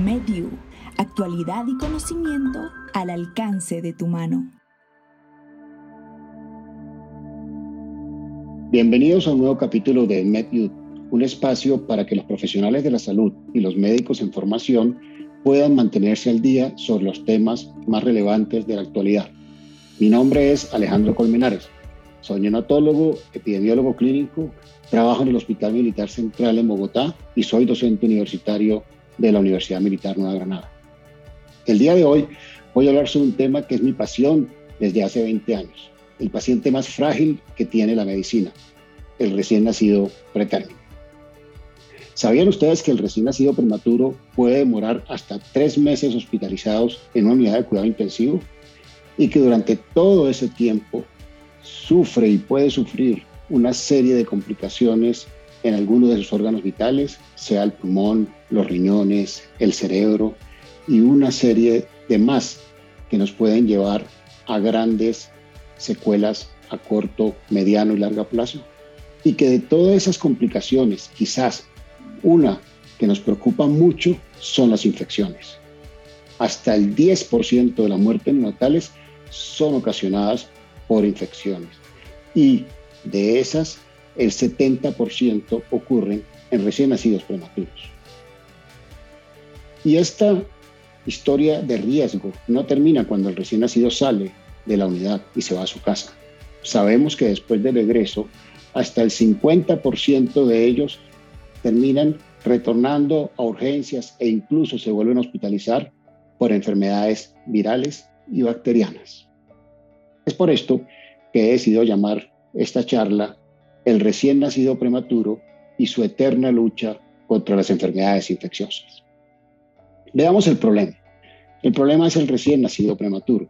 MedU, actualidad y conocimiento al alcance de tu mano. Bienvenidos a un nuevo capítulo de MedU, un espacio para que los profesionales de la salud y los médicos en formación puedan mantenerse al día sobre los temas más relevantes de la actualidad. Mi nombre es Alejandro Colmenares. Soy neonatólogo, epidemiólogo clínico, trabajo en el Hospital Militar Central en Bogotá y soy docente universitario de la Universidad Militar Nueva Granada. El día de hoy voy a hablar sobre un tema que es mi pasión desde hace 20 años, el paciente más frágil que tiene la medicina, el recién nacido pretérmino. ¿Sabían ustedes que el recién nacido prematuro puede demorar hasta tres meses hospitalizados en una unidad de cuidado intensivo? Y que durante todo ese tiempo sufre y puede sufrir una serie de complicaciones en algunos de sus órganos vitales, sea el pulmón, los riñones, el cerebro y una serie de más que nos pueden llevar a grandes secuelas a corto, mediano y largo plazo. Y que de todas esas complicaciones, quizás una que nos preocupa mucho son las infecciones. Hasta el 10% de las muertes neonatales son ocasionadas por infecciones. Y de esas, el 70% ocurren en recién nacidos prematuros. Y esta historia de riesgo no termina cuando el recién nacido sale de la unidad y se va a su casa. Sabemos que después del regreso, hasta el 50% de ellos terminan retornando a urgencias e incluso se vuelven a hospitalizar por enfermedades virales y bacterianas. Es por esto que he decidido llamar esta charla El recién nacido prematuro y su eterna lucha contra las enfermedades infecciosas. Veamos el problema. El problema es el recién nacido prematuro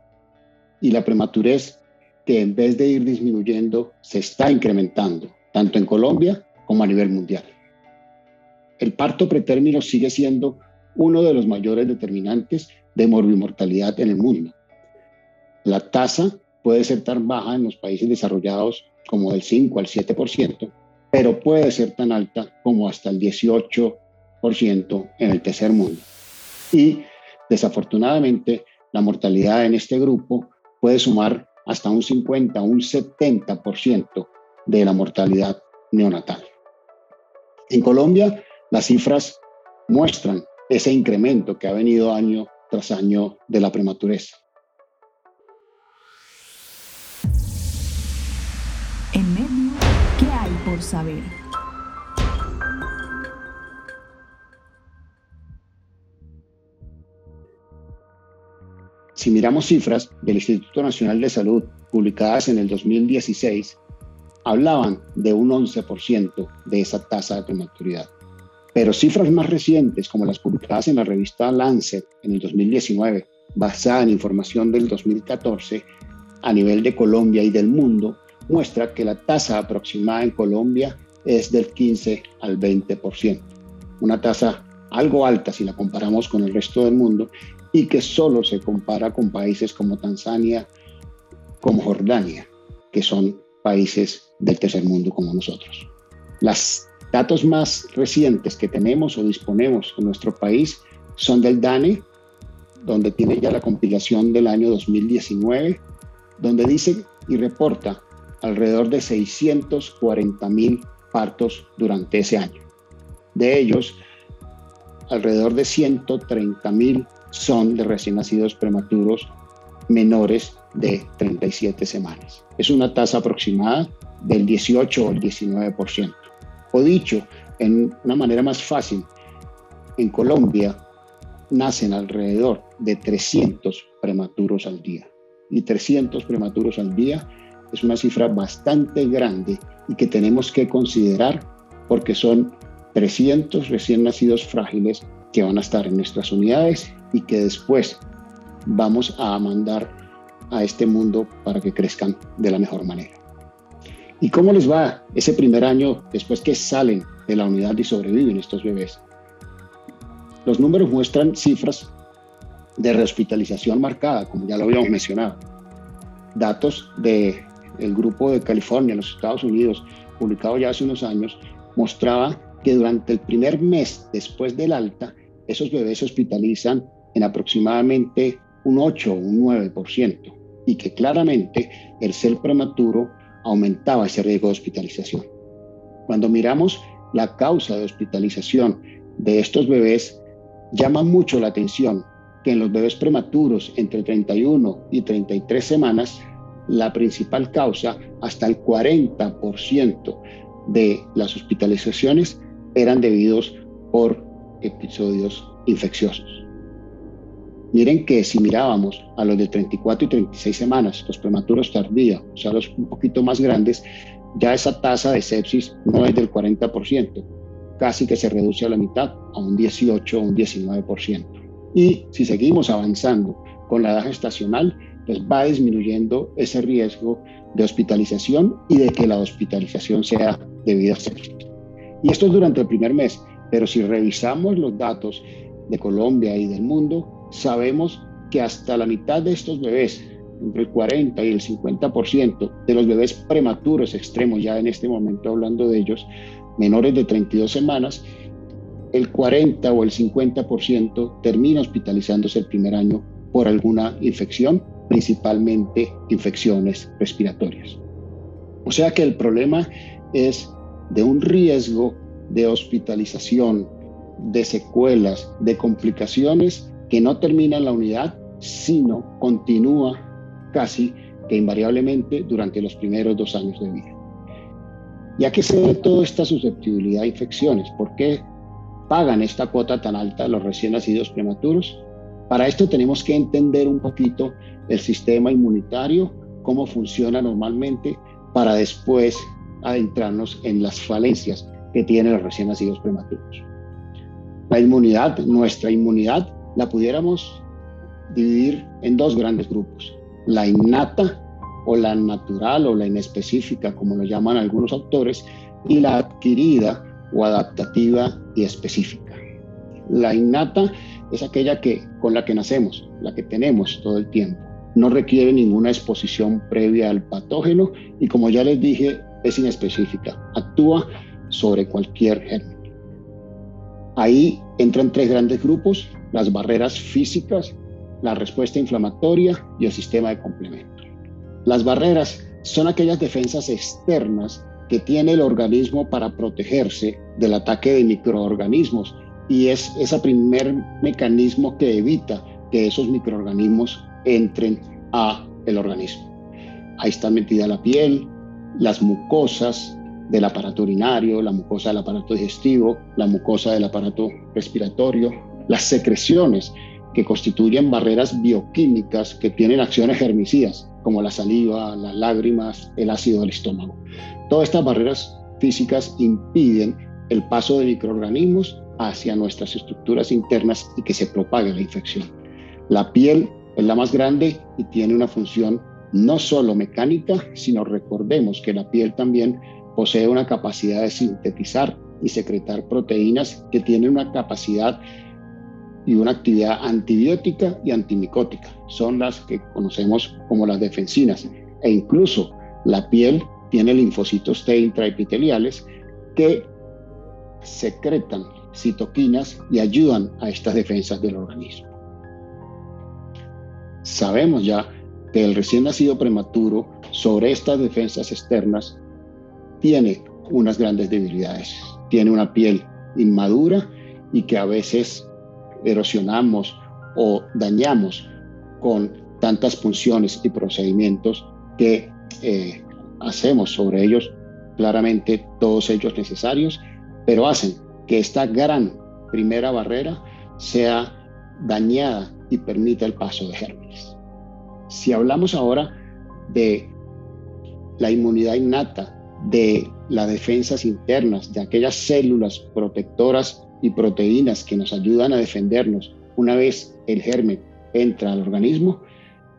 y la prematurez que en vez de ir disminuyendo se está incrementando, tanto en Colombia como a nivel mundial. El parto pretérmino sigue siendo uno de los mayores determinantes de morbimortalidad en el mundo. La tasa puede ser tan baja en los países desarrollados como del 5 al 7%, pero puede ser tan alta como hasta el 18% en el tercer mundo. Y desafortunadamente, la mortalidad en este grupo puede sumar hasta un 50 o un 70% de la mortalidad neonatal. En Colombia, las cifras muestran ese incremento que ha venido año tras año de la prematurez. Si miramos cifras del Instituto Nacional de Salud publicadas en el 2016, hablaban de un 11% de esa tasa de prematuridad. Pero cifras más recientes, como las publicadas en la revista Lancet en el 2019, basada en información del 2014, a nivel de Colombia y del mundo, muestra que la tasa aproximada en Colombia es del 15 al 20%. Una tasa algo alta si la comparamos con el resto del mundo y que solo se compara con países como Tanzania, como Jordania, que son países del tercer mundo como nosotros. Las datos más recientes que tenemos o disponemos en nuestro país son del DANE, donde tiene ya la compilación del año 2019, donde dice y reporta alrededor de 640 mil partos durante ese año. De ellos, alrededor de 130 mil son de recién nacidos prematuros menores de 37 semanas. Es una tasa aproximada del 18 o el 19%. O dicho en una manera más fácil, en Colombia nacen alrededor de 300 prematuros al día. Y 300 prematuros al día es una cifra bastante grande y que tenemos que considerar porque son 300 recién nacidos frágiles que van a estar en nuestras unidades y que después vamos a mandar a este mundo para que crezcan de la mejor manera. ¿Y cómo les va ese primer año después que salen de la unidad y sobreviven estos bebés? Los números muestran cifras de rehospitalización marcada, como ya lo habíamos mencionado. Datos del el grupo de California, los Estados Unidos, publicado ya hace unos años, mostraba que durante el primer mes después del alta, esos bebés se hospitalizan en aproximadamente un 8 o un 9% y que claramente el ser prematuro aumentaba ese riesgo de hospitalización. Cuando miramos la causa de hospitalización de estos bebés, llama mucho la atención que en los bebés prematuros entre 31 y 33 semanas, la principal causa, hasta el 40% de las hospitalizaciones eran debidos por episodios infecciosos. Miren que si mirábamos a los de 34 y 36 semanas, los prematuros tardíos, o sea, los un poquito más grandes, ya esa tasa de sepsis no es del 40%, casi que se reduce a la mitad, a un 18 o un 19%. Y si seguimos avanzando con la edad gestacional, pues va disminuyendo ese riesgo de hospitalización y de que la hospitalización sea debida a sepsis. Y esto es durante el primer mes, pero si revisamos los datos de Colombia y del mundo, sabemos que hasta la mitad de estos bebés, entre el 40 y el 50% de los bebés prematuros extremos, ya en este momento hablando de ellos, menores de 32 semanas, el 40 o el 50% termina hospitalizándose el primer año por alguna infección, principalmente infecciones respiratorias. O sea que el problema es de un riesgo de hospitalización, de secuelas, de complicaciones que no termina en la unidad, sino continúa casi que invariablemente durante los primeros dos años de vida. Ya que se ve toda esta susceptibilidad a infecciones, ¿por qué pagan esta cuota tan alta los recién nacidos prematuros? Para esto tenemos que entender un poquito el sistema inmunitario, cómo funciona normalmente, para después adentrarnos en las falencias que tienen los recién nacidos prematuros. La inmunidad, nuestra inmunidad, la pudiéramos dividir en dos grandes grupos. La innata o la natural o la inespecífica, como lo llaman algunos autores, y la adquirida o adaptativa y específica. La innata es aquella que con la que nacemos, la que tenemos todo el tiempo. No requiere ninguna exposición previa al patógeno y como ya les dije, es inespecífica. Actúa sobre cualquier germen. Ahí entran tres grandes grupos, las barreras físicas, la respuesta inflamatoria y el sistema de complemento. Las barreras son aquellas defensas externas que tiene el organismo para protegerse del ataque de microorganismos y es ese primer mecanismo que evita que esos microorganismos entren a el organismo. Ahí está metida la piel, las mucosas, del aparato urinario, la mucosa del aparato digestivo, la mucosa del aparato respiratorio, las secreciones que constituyen barreras bioquímicas que tienen acciones germicidas, como la saliva, las lágrimas, el ácido del estómago. Todas estas barreras físicas impiden el paso de microorganismos hacia nuestras estructuras internas y que se propague la infección. La piel es la más grande y tiene una función no solo mecánica, sino recordemos que la piel también posee una capacidad de sintetizar y secretar proteínas que tienen una capacidad y una actividad antibiótica y antimicótica. Son las que conocemos como las defensinas. E incluso la piel tiene linfocitos T intraepiteliales que secretan citoquinas y ayudan a estas defensas del organismo. Sabemos ya que el recién nacido prematuro sobre estas defensas externas tiene unas grandes debilidades. Tiene una piel inmadura y que a veces erosionamos o dañamos con tantas funciones y procedimientos que eh, hacemos sobre ellos, claramente todos ellos necesarios, pero hacen que esta gran primera barrera sea dañada y permita el paso de gérmenes. Si hablamos ahora de la inmunidad innata de las defensas internas, de aquellas células protectoras y proteínas que nos ayudan a defendernos una vez el germen entra al organismo,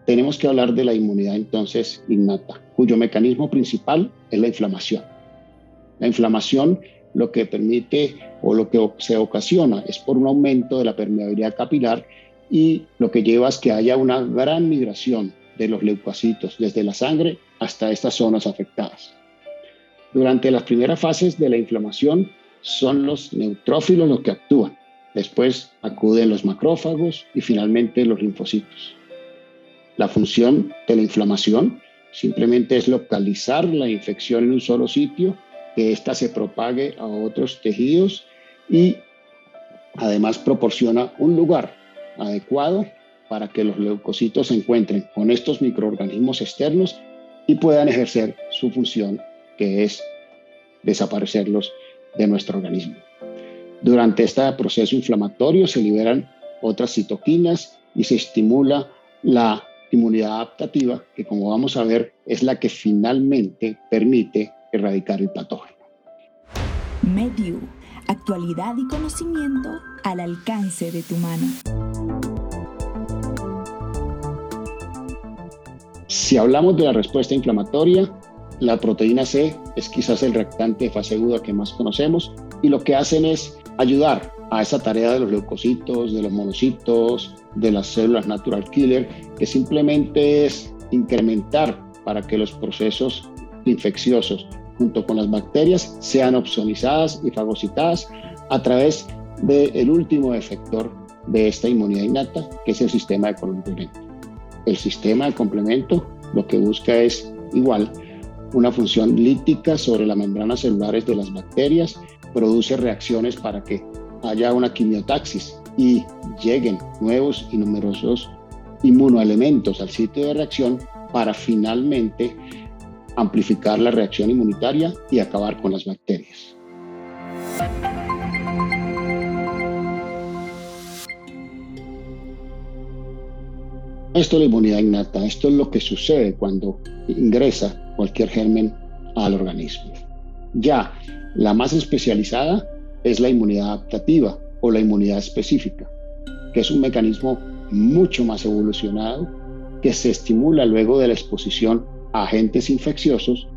tenemos que hablar de la inmunidad entonces innata, cuyo mecanismo principal es la inflamación. La inflamación lo que permite o lo que se ocasiona es por un aumento de la permeabilidad capilar y lo que lleva es que haya una gran migración de los leucocitos desde la sangre hasta estas zonas afectadas. Durante las primeras fases de la inflamación son los neutrófilos los que actúan Después acuden los macrófagos y finalmente los linfocitos. La función de la inflamación simplemente es localizar la infección en un solo sitio, que ésta se propague a otros tejidos y además proporciona un lugar adecuado para que los leucocitos se encuentren con estos microorganismos externos y puedan ejercer su función, que es desaparecerlos de nuestro organismo. Durante este proceso inflamatorio se liberan otras citoquinas y se estimula la inmunidad adaptativa, que como vamos a ver es la que finalmente permite erradicar el patógeno. Mediu, actualidad y conocimiento al alcance de tu mano. Si hablamos de la respuesta inflamatoria, la proteína C es quizás el reactante de fase aguda que más conocemos y lo que hacen es ayudar a esa tarea de los leucocitos, de los monocitos, de las células natural killer, que simplemente es incrementar para que los procesos infecciosos junto con las bacterias sean opsonizadas y fagocitadas a través del último efector de esta inmunidad innata, que es el sistema de complemento. El sistema de complemento lo que busca es igual una función lítica sobre las membranas celulares de las bacterias, produce reacciones para que haya una quimiotaxis y lleguen nuevos y numerosos inmunoelementos al sitio de reacción para finalmente amplificar la reacción inmunitaria y acabar con las bacterias. Esto es la inmunidad innata, esto es lo que sucede cuando ingresa cualquier germen al organismo. Ya la más especializada es la inmunidad adaptativa o la inmunidad específica, que es un mecanismo mucho más evolucionado que se estimula luego de la exposición agentes infecciosos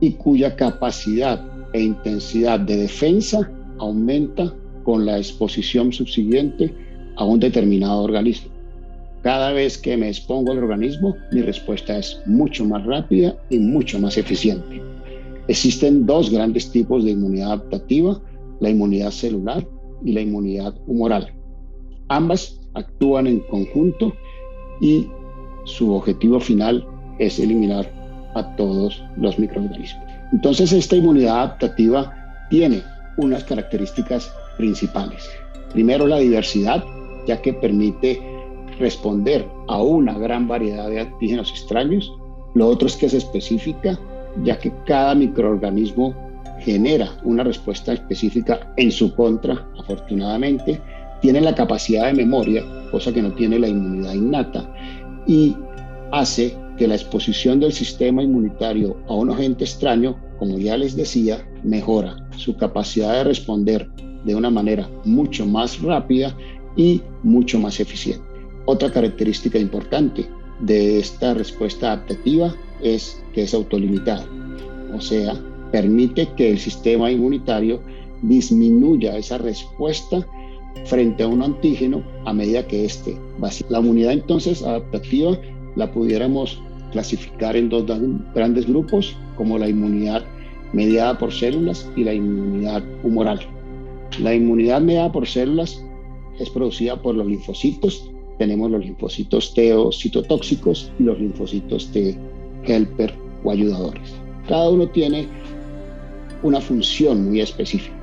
y cuya capacidad e intensidad de defensa aumenta con la exposición subsiguiente a un determinado organismo. Cada vez que me expongo al organismo, mi respuesta es mucho más rápida y mucho más eficiente. Existen dos grandes tipos de inmunidad adaptativa, la inmunidad celular y la inmunidad humoral. Ambas actúan en conjunto y su objetivo final es eliminar a todos los microorganismos. Entonces esta inmunidad adaptativa tiene unas características principales. Primero la diversidad, ya que permite responder a una gran variedad de antígenos extraños. Lo otro es que es específica, ya que cada microorganismo genera una respuesta específica en su contra, afortunadamente. Tiene la capacidad de memoria, cosa que no tiene la inmunidad innata, y hace que la exposición del sistema inmunitario a un agente extraño, como ya les decía, mejora su capacidad de responder de una manera mucho más rápida y mucho más eficiente. Otra característica importante de esta respuesta adaptativa es que es autolimitada, o sea, permite que el sistema inmunitario disminuya esa respuesta frente a un antígeno a medida que éste va. La inmunidad entonces adaptativa la pudiéramos clasificar en dos grandes grupos, como la inmunidad mediada por células y la inmunidad humoral. La inmunidad mediada por células es producida por los linfocitos tenemos los linfocitos T o citotóxicos y los linfocitos T helper o ayudadores. Cada uno tiene una función muy específica.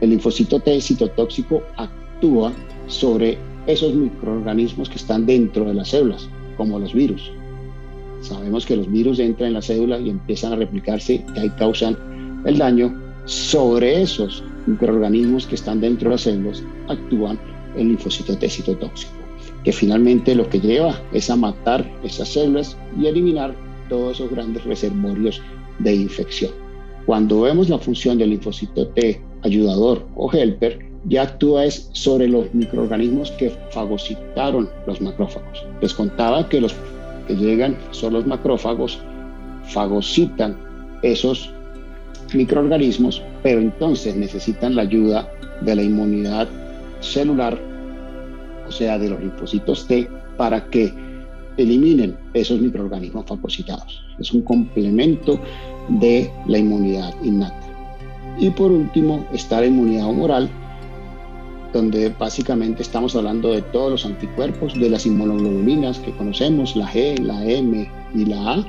El linfocito T citotóxico actúa sobre esos microorganismos que están dentro de las células, como los virus. Sabemos que los virus entran en la célula y empiezan a replicarse y ahí causan el daño. Sobre esos microorganismos que están dentro de las células actúan el linfocito T citotóxico que finalmente lo que lleva es a matar esas células y eliminar todos esos grandes reservorios de infección. Cuando vemos la función del linfocito T ayudador o helper, ya actúa es sobre los microorganismos que fagocitaron los macrófagos. Les contaba que los que llegan son los macrófagos, fagocitan esos microorganismos, pero entonces necesitan la ayuda de la inmunidad celular o sea, de los linfocitos T, para que eliminen esos microorganismos fagocitados. Es un complemento de la inmunidad innata. Y por último está la inmunidad humoral, donde básicamente estamos hablando de todos los anticuerpos, de las inmunoglobulinas que conocemos, la G, la M y la A,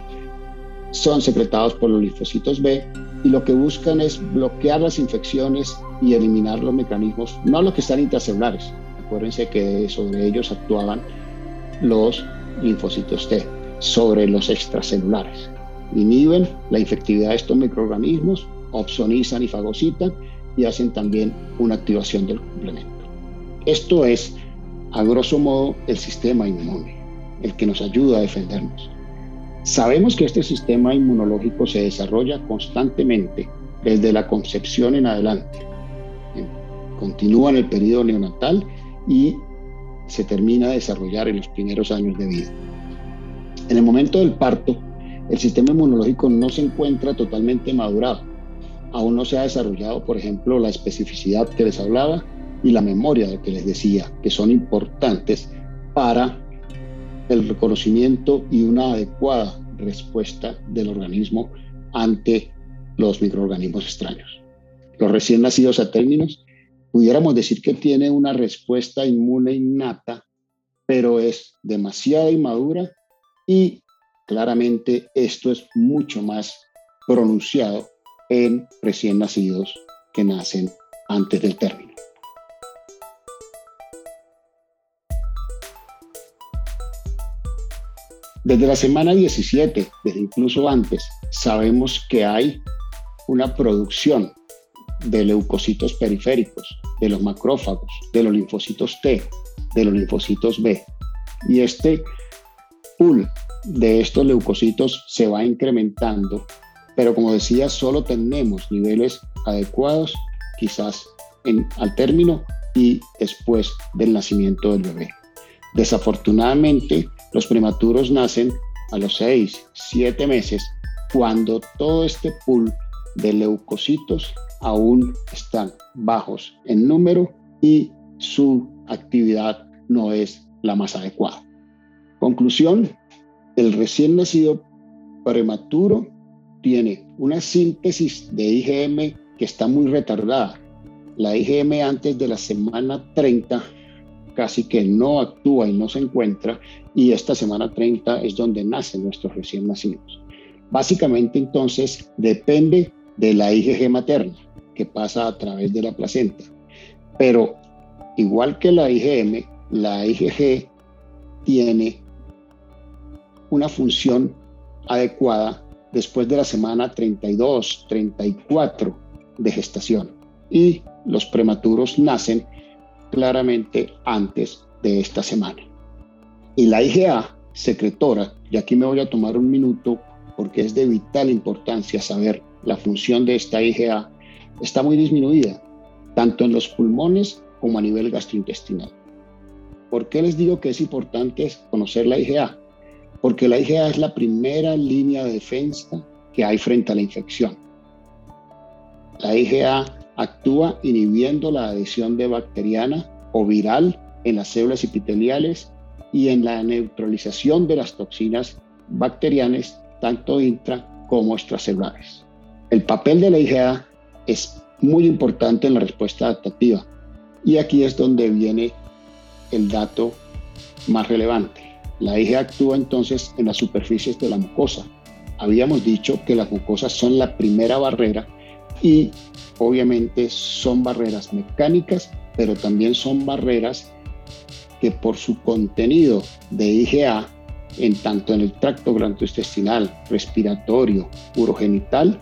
son secretados por los linfocitos B y lo que buscan es bloquear las infecciones y eliminar los mecanismos, no los que están intracelulares, acuérdense que sobre ellos actuaban los linfocitos T, sobre los extracelulares. Inhiben la infectividad de estos microorganismos, opsonizan y fagocitan y hacen también una activación del complemento. Esto es, a grosso modo, el sistema inmune, el que nos ayuda a defendernos. Sabemos que este sistema inmunológico se desarrolla constantemente desde la concepción en adelante. Continúa en el periodo neonatal y se termina de desarrollar en los primeros años de vida. En el momento del parto, el sistema inmunológico no se encuentra totalmente madurado aún no se ha desarrollado, por ejemplo, la especificidad que les hablaba y la memoria que les decía, que son importantes para el reconocimiento y una adecuada respuesta del organismo ante los microorganismos extraños. Los recién nacidos a términos, pudiéramos decir que tiene una respuesta inmune innata, pero es demasiado inmadura y claramente esto es mucho más pronunciado en recién nacidos que nacen antes del término. Desde la semana 17, desde incluso antes, sabemos que hay una producción de leucocitos periféricos, de los macrófagos, de los linfocitos T, de los linfocitos B. Y este pool de estos leucocitos se va incrementando pero como decía, solo tenemos niveles adecuados quizás al término y después del nacimiento del bebé. Desafortunadamente, los prematuros nacen a los 6, 7 meses cuando todo este pool de leucocitos aún están bajos en número y su actividad no es la más adecuada. Conclusión, el recién nacido prematuro tiene una síntesis de IgM que está muy retardada. La IgM antes de la semana 30 casi que no actúa y no se encuentra y esta semana 30 es donde nacen nuestros recién nacidos. Básicamente entonces depende de la IgG materna que pasa a través de la placenta. Pero igual que la IgM, la IgG tiene una función adecuada después de la semana 32, 34 de gestación. Y los prematuros nacen claramente antes de esta semana. Y la IgA secretora, y aquí me voy a tomar un minuto porque es de vital importancia saber la función de esta IgA, está muy disminuida, tanto en los pulmones como a nivel gastrointestinal. ¿Por qué les digo que es importante conocer la IgA? Porque la IgA es la primera línea de defensa que hay frente a la infección. La IgA actúa inhibiendo la adhesión de bacteriana o viral en las células epiteliales y en la neutralización de las toxinas bacterianas, tanto intra como extracelulares. El papel de la IgA es muy importante en la respuesta adaptativa y aquí es donde viene el dato más relevante. La IgA actúa entonces en las superficies de la mucosa. Habíamos dicho que las mucosas son la primera barrera y obviamente son barreras mecánicas, pero también son barreras que por su contenido de IgA, en tanto en el tracto gastrointestinal, respiratorio, urogenital,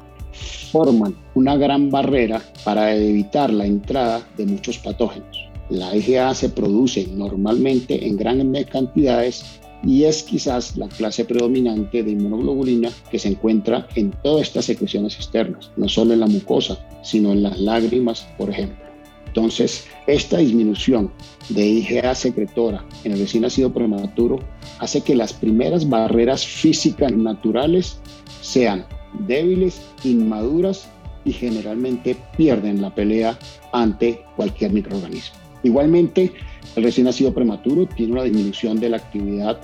forman una gran barrera para evitar la entrada de muchos patógenos. La IgA se produce normalmente en grandes cantidades y es quizás la clase predominante de inmunoglobulina que se encuentra en todas estas secreciones externas, no solo en la mucosa, sino en las lágrimas, por ejemplo. Entonces, esta disminución de IgA secretora en el recién nacido prematuro hace que las primeras barreras físicas naturales sean débiles, inmaduras y generalmente pierden la pelea ante cualquier microorganismo. Igualmente, el recién nacido prematuro tiene una disminución de la actividad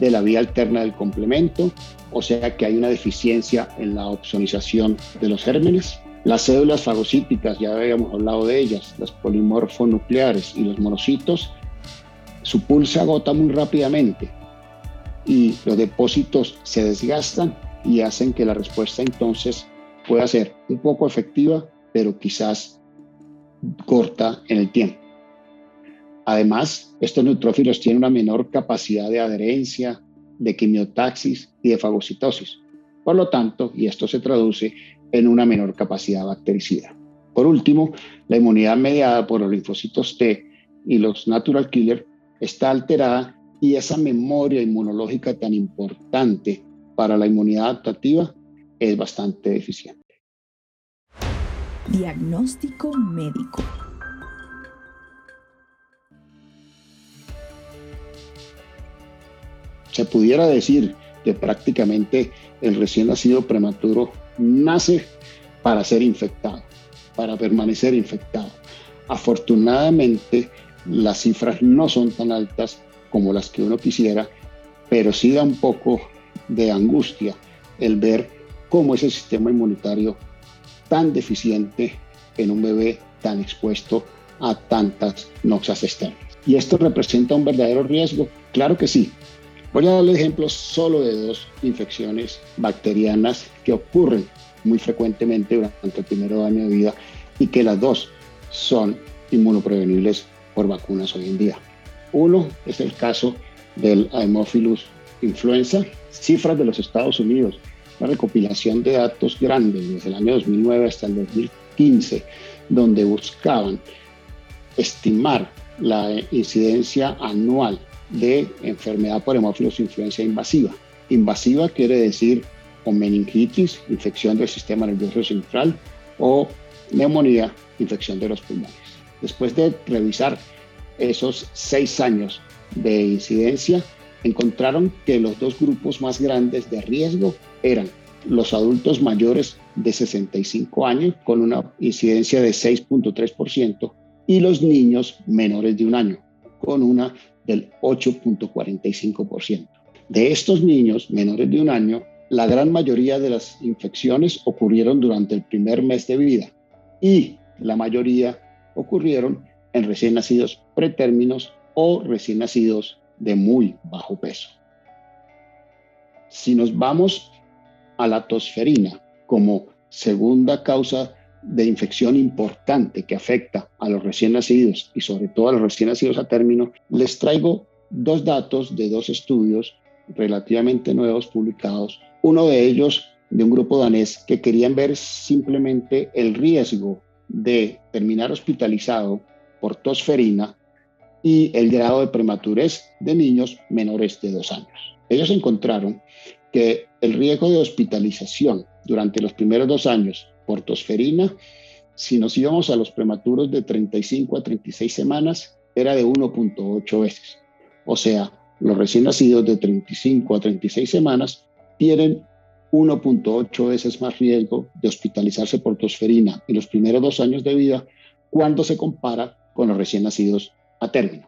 de la vía alterna del complemento, o sea que hay una deficiencia en la opsonización de los gérmenes. Las células fagocíticas, ya habíamos hablado de ellas, las polimorfonucleares y los monocitos, su pulso se agota muy rápidamente y los depósitos se desgastan y hacen que la respuesta entonces pueda ser un poco efectiva, pero quizás corta en el tiempo. Además, estos neutrófilos tienen una menor capacidad de adherencia, de quimiotaxis y de fagocitosis. Por lo tanto, y esto se traduce en una menor capacidad bactericida. Por último, la inmunidad mediada por los linfocitos T y los natural killer está alterada y esa memoria inmunológica tan importante para la inmunidad adaptativa es bastante deficiente. Diagnóstico médico. Se pudiera decir que prácticamente el recién nacido prematuro nace para ser infectado, para permanecer infectado. Afortunadamente, las cifras no son tan altas como las que uno quisiera, pero sí da un poco de angustia el ver cómo ese sistema inmunitario tan deficiente en un bebé tan expuesto a tantas noxas externas. ¿Y esto representa un verdadero riesgo? Claro que sí, Voy a darle ejemplos solo de dos infecciones bacterianas que ocurren muy frecuentemente durante el primer año de vida y que las dos son inmunoprevenibles por vacunas hoy en día. Uno es el caso del Haemophilus influenza, cifras de los Estados Unidos, una recopilación de datos grandes desde el año 2009 hasta el 2015, donde buscaban estimar la incidencia anual de enfermedad por hemófilos influencia invasiva. Invasiva quiere decir o meningitis, infección del sistema nervioso central, o neumonía, infección de los pulmones. Después de revisar esos seis años de incidencia, encontraron que los dos grupos más grandes de riesgo eran los adultos mayores de 65 años, con una incidencia de 6.3%, y los niños menores de un año, con una del 8.45%. De estos niños menores de un año, la gran mayoría de las infecciones ocurrieron durante el primer mes de vida y la mayoría ocurrieron en recién nacidos pretérminos o recién nacidos de muy bajo peso. Si nos vamos a la tosferina como segunda causa de infección importante que afecta a los recién nacidos y sobre todo a los recién nacidos a término, les traigo dos datos de dos estudios relativamente nuevos publicados. Uno de ellos de un grupo danés que querían ver simplemente el riesgo de terminar hospitalizado por tosferina y el grado de prematurez de niños menores de dos años. Ellos encontraron que el riesgo de hospitalización durante los primeros dos años por tosferina, si nos íbamos a los prematuros de 35 a 36 semanas, era de 1.8 veces. O sea, los recién nacidos de 35 a 36 semanas tienen 1.8 veces más riesgo de hospitalizarse por tosferina en los primeros dos años de vida cuando se compara con los recién nacidos a término.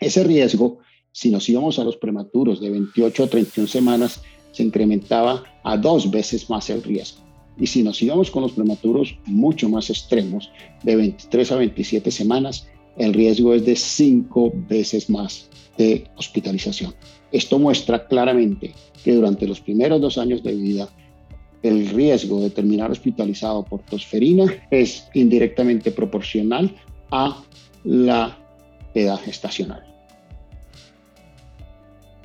Ese riesgo, si nos íbamos a los prematuros de 28 a 31 semanas, se incrementaba a dos veces más el riesgo. Y si nos íbamos con los prematuros mucho más extremos, de 23 a 27 semanas, el riesgo es de cinco veces más de hospitalización. Esto muestra claramente que durante los primeros dos años de vida, el riesgo de terminar hospitalizado por tosferina es indirectamente proporcional a la edad gestacional.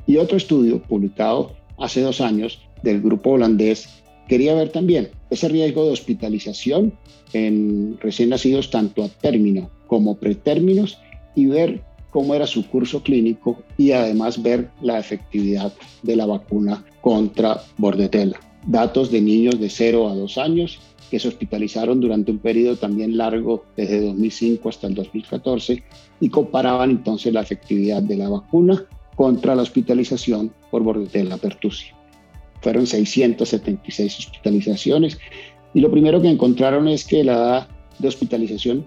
Y otro estudio publicado hace dos años del grupo holandés quería ver también ese riesgo de hospitalización en recién nacidos tanto a término como pretérminos y ver cómo era su curso clínico y además ver la efectividad de la vacuna contra bordetela. Datos de niños de 0 a 2 años que se hospitalizaron durante un periodo también largo desde 2005 hasta el 2014 y comparaban entonces la efectividad de la vacuna contra la hospitalización por bordetela pertussis fueron 676 hospitalizaciones y lo primero que encontraron es que la edad de hospitalización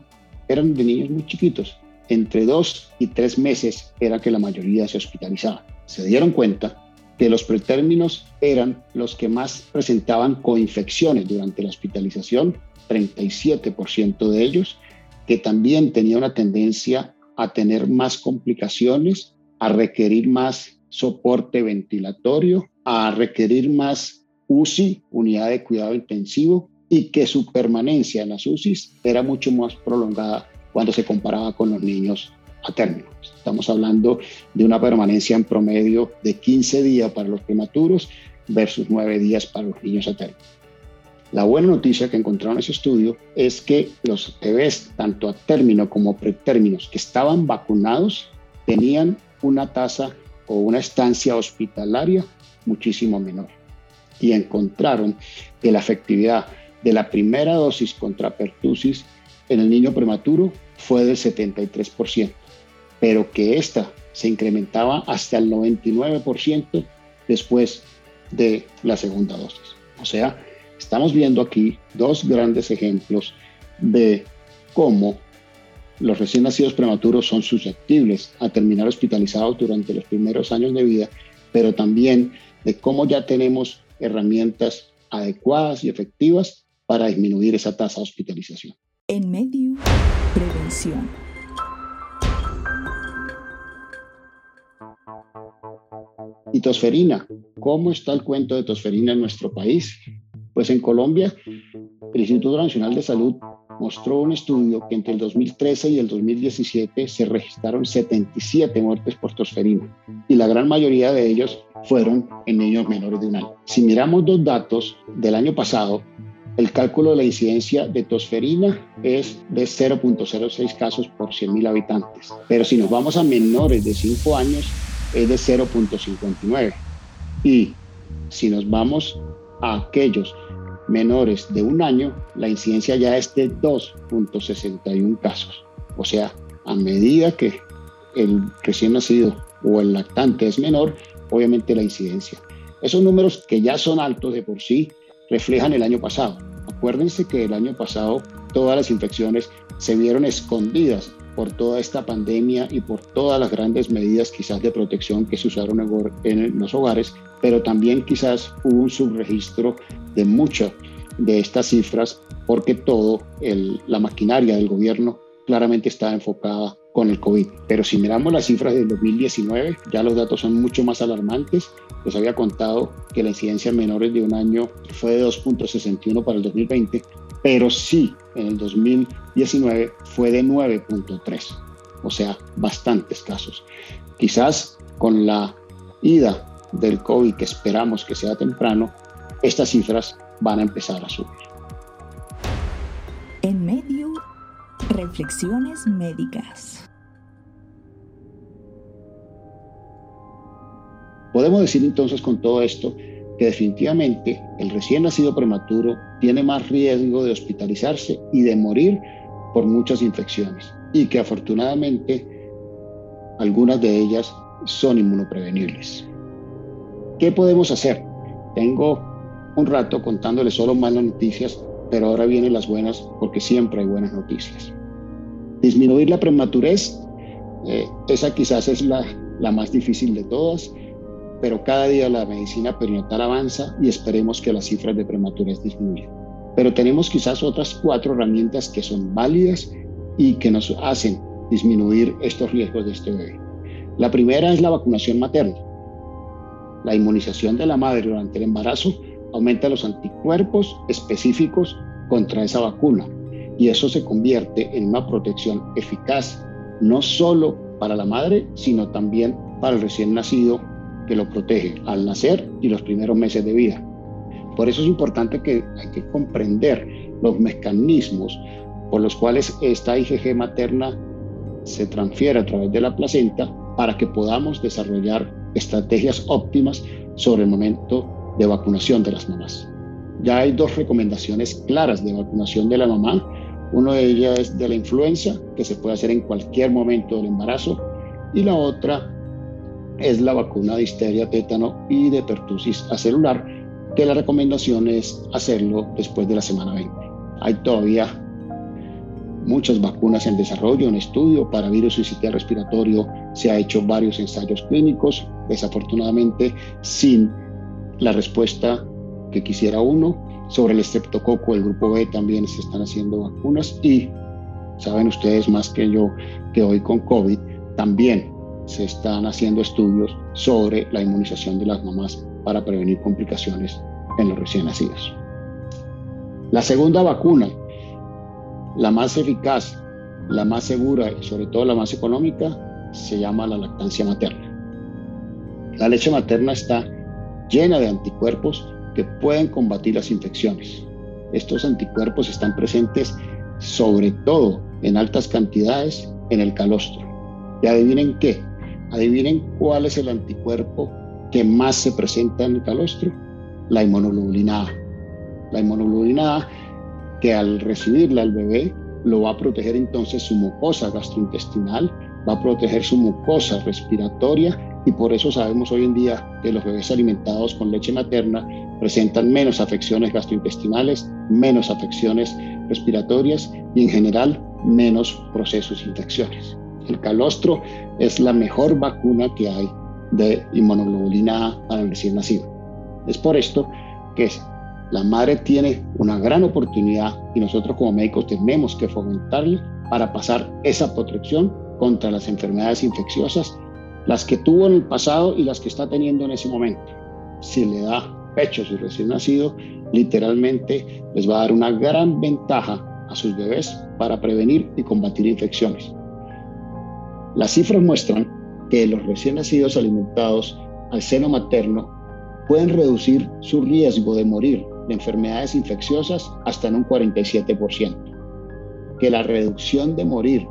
eran de niños muy chiquitos, entre dos y tres meses era que la mayoría se hospitalizaba. Se dieron cuenta que los pretérminos eran los que más presentaban coinfecciones durante la hospitalización 37% de ellos, que también tenía una tendencia a tener más complicaciones, a requerir más soporte ventilatorio, a requerir más UCI, unidad de cuidado intensivo, y que su permanencia en las UCIs era mucho más prolongada cuando se comparaba con los niños a término. Estamos hablando de una permanencia en promedio de 15 días para los prematuros versus 9 días para los niños a término. La buena noticia que encontraron en ese estudio es que los bebés, tanto a término como pretérminos, que estaban vacunados, tenían una tasa o una estancia hospitalaria muchísimo menor. Y encontraron que la efectividad de la primera dosis contra pertusis en el niño prematuro fue del 73%, pero que esta se incrementaba hasta el 99% después de la segunda dosis. O sea, estamos viendo aquí dos grandes ejemplos de cómo los recién nacidos prematuros son susceptibles a terminar hospitalizados durante los primeros años de vida, pero también de cómo ya tenemos herramientas adecuadas y efectivas para disminuir esa tasa de hospitalización. En medio, prevención. Y tosferina. ¿Cómo está el cuento de tosferina en nuestro país? Pues en Colombia, el Instituto Nacional de Salud mostró un estudio que entre el 2013 y el 2017 se registraron 77 muertes por tosferina y la gran mayoría de ellos fueron en niños menores de un año. Si miramos dos datos del año pasado, el cálculo de la incidencia de tosferina es de 0.06 casos por 100.000 habitantes, pero si nos vamos a menores de 5 años es de 0.59 y si nos vamos a aquellos menores de un año, la incidencia ya es de 2.61 casos. O sea, a medida que el recién nacido o el lactante es menor, obviamente la incidencia. Esos números que ya son altos de por sí reflejan el año pasado. Acuérdense que el año pasado todas las infecciones se vieron escondidas por toda esta pandemia y por todas las grandes medidas quizás de protección que se usaron en, los hogares, pero también quizás hubo un subregistro de muchas de estas cifras porque todo la maquinaria del gobierno claramente estaba enfocada con el COVID. Pero si miramos las cifras del 2019, ya los datos son mucho más alarmantes. Les había contado que la incidencia en menores de un año fue de 2.61 para el 2020, pero sí en el 2019 fue de 9.3, o sea, bastantes casos. Quizás con la ida del COVID que esperamos que sea temprano, estas cifras van a empezar a subir. En medio, reflexiones médicas. Podemos decir entonces con todo esto que definitivamente el recién nacido prematuro tiene más riesgo de hospitalizarse y de morir por muchas infecciones y que afortunadamente algunas de ellas son inmunoprevenibles. ¿Qué podemos hacer? Tengo un rato contándoles solo malas noticias, pero ahora vienen las buenas porque siempre hay buenas noticias. Disminuir la prematurez, eh, esa quizás es la, la más difícil de todas pero cada día la medicina perinatal avanza y esperemos que las cifras de prematurez disminuyan. Pero tenemos quizás otras cuatro herramientas que son válidas y que nos hacen disminuir estos riesgos de este bebé. La primera es la vacunación materna. La inmunización de la madre durante el embarazo aumenta los anticuerpos específicos contra esa vacuna y eso se convierte en una protección eficaz no solo para la madre, sino también para el recién nacido que lo protege al nacer y los primeros meses de vida. Por eso es importante que hay que comprender los mecanismos por los cuales esta IgG materna se transfiere a través de la placenta para que podamos desarrollar estrategias óptimas sobre el momento de vacunación de las mamás. Ya hay dos recomendaciones claras de vacunación de la mamá. Una de ellas es de la influenza, que se puede hacer en cualquier momento del embarazo, y la otra es la vacuna de histeria, tétano y de pertusis acelular, que la recomendación es hacerlo después de la semana 20. Hay todavía muchas vacunas en desarrollo, en estudio para virus y sistema respiratorio. Se ha hecho varios ensayos clínicos, desafortunadamente sin la respuesta que quisiera uno. Sobre el estreptococo, el grupo B también se están haciendo vacunas y saben ustedes más que yo que hoy con COVID también se están haciendo estudios sobre la inmunización de las mamás para prevenir complicaciones en los recién nacidos. La segunda vacuna, la más eficaz, la más segura y sobre todo la más económica, se llama la lactancia materna. La leche materna está llena de anticuerpos que pueden combatir las infecciones. Estos anticuerpos están presentes sobre todo en altas cantidades en el calostro. Y adivinen qué, adivinen cuál es el anticuerpo que más se presenta en el calostro, la inmunoglobulina. La inmunoglobulina que al recibirla el bebé lo va a proteger entonces su mucosa gastrointestinal, va a proteger su mucosa respiratoria y por eso sabemos hoy en día que los bebés alimentados con leche materna presentan menos afecciones gastrointestinales, menos afecciones respiratorias y en general menos procesos de infecciones. El calostro es la mejor vacuna que hay de inmunoglobulina A para el recién nacido. Es por esto que la madre tiene una gran oportunidad y nosotros como médicos tenemos que fomentarle para pasar esa protección contra las enfermedades infecciosas, las que tuvo en el pasado y las que está teniendo en ese momento. Si le da pecho a su recién nacido, literalmente les va a dar una gran ventaja a sus bebés para prevenir y combatir infecciones. Las cifras muestran que los recién nacidos alimentados al seno materno pueden reducir su riesgo de morir de enfermedades infecciosas hasta en un 47%, que la reducción de morir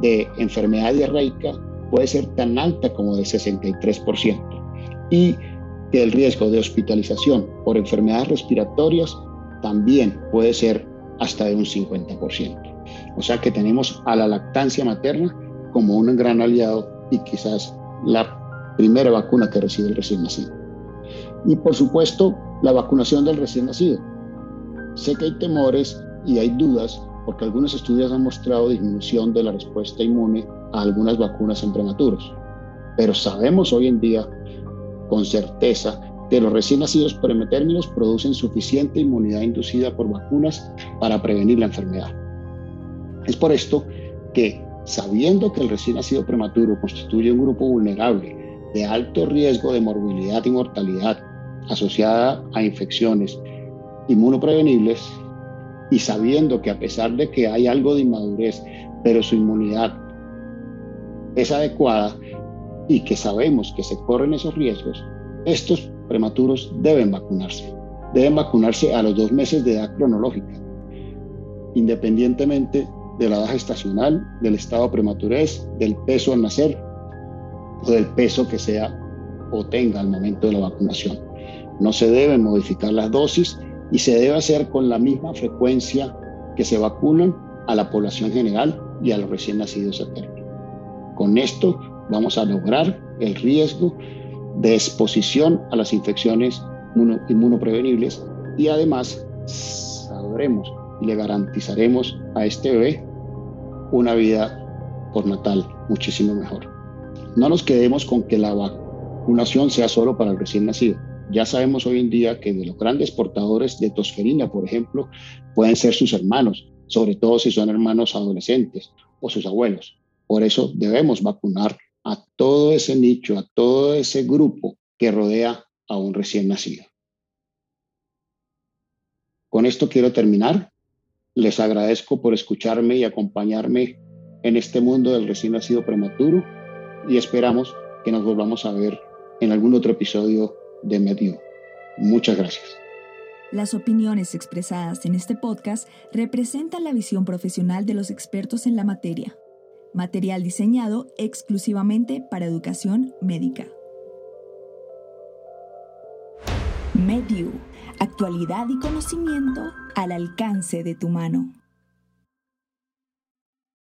de enfermedad diarreica puede ser tan alta como de 63% y que el riesgo de hospitalización por enfermedades respiratorias también puede ser hasta de un 50%. O sea que tenemos a la lactancia materna como un gran aliado y quizás la primera vacuna que recibe el recién nacido. Y por supuesto, la vacunación del recién nacido. Sé que hay temores y hay dudas porque algunos estudios han mostrado disminución de la respuesta inmune a algunas vacunas en prematuros. Pero sabemos hoy en día con certeza que los recién nacidos prematérminos producen suficiente inmunidad inducida por vacunas para prevenir la enfermedad. Es por esto que, sabiendo que el recién nacido prematuro constituye un grupo vulnerable de alto riesgo de morbilidad y mortalidad asociada a infecciones inmunoprevenibles, y sabiendo que a pesar de que hay algo de inmadurez, pero su inmunidad es adecuada y que sabemos que se corren esos riesgos, estos prematuros deben vacunarse. Deben vacunarse a los dos meses de edad cronológica, independientemente de la edad gestacional, del estado de prematurez, del peso al nacer o del peso que sea o tenga al momento de la vacunación. No se deben modificar las dosis y se debe hacer con la misma frecuencia que se vacunan a la población general y a los recién nacidos a. Con esto vamos a lograr el riesgo de exposición a las infecciones inmunoprevenibles y además sabremos y le garantizaremos a este bebé una vida por natal muchísimo mejor. No nos quedemos con que la vacunación sea solo para el recién nacido. Ya sabemos hoy en día que de los grandes portadores de tosferina, por ejemplo, pueden ser sus hermanos, sobre todo si son hermanos adolescentes o sus abuelos. Por eso debemos vacunar a todo ese nicho, a todo ese grupo que rodea a un recién nacido. Con esto quiero terminar. Les agradezco por escucharme y acompañarme en este mundo del recién nacido prematuro y esperamos que nos volvamos a ver en algún otro episodio de Medio. Muchas gracias. Las opiniones expresadas en este podcast representan la visión profesional de los expertos en la materia material diseñado exclusivamente para educación médica. Mediu, actualidad y conocimiento al alcance de tu mano.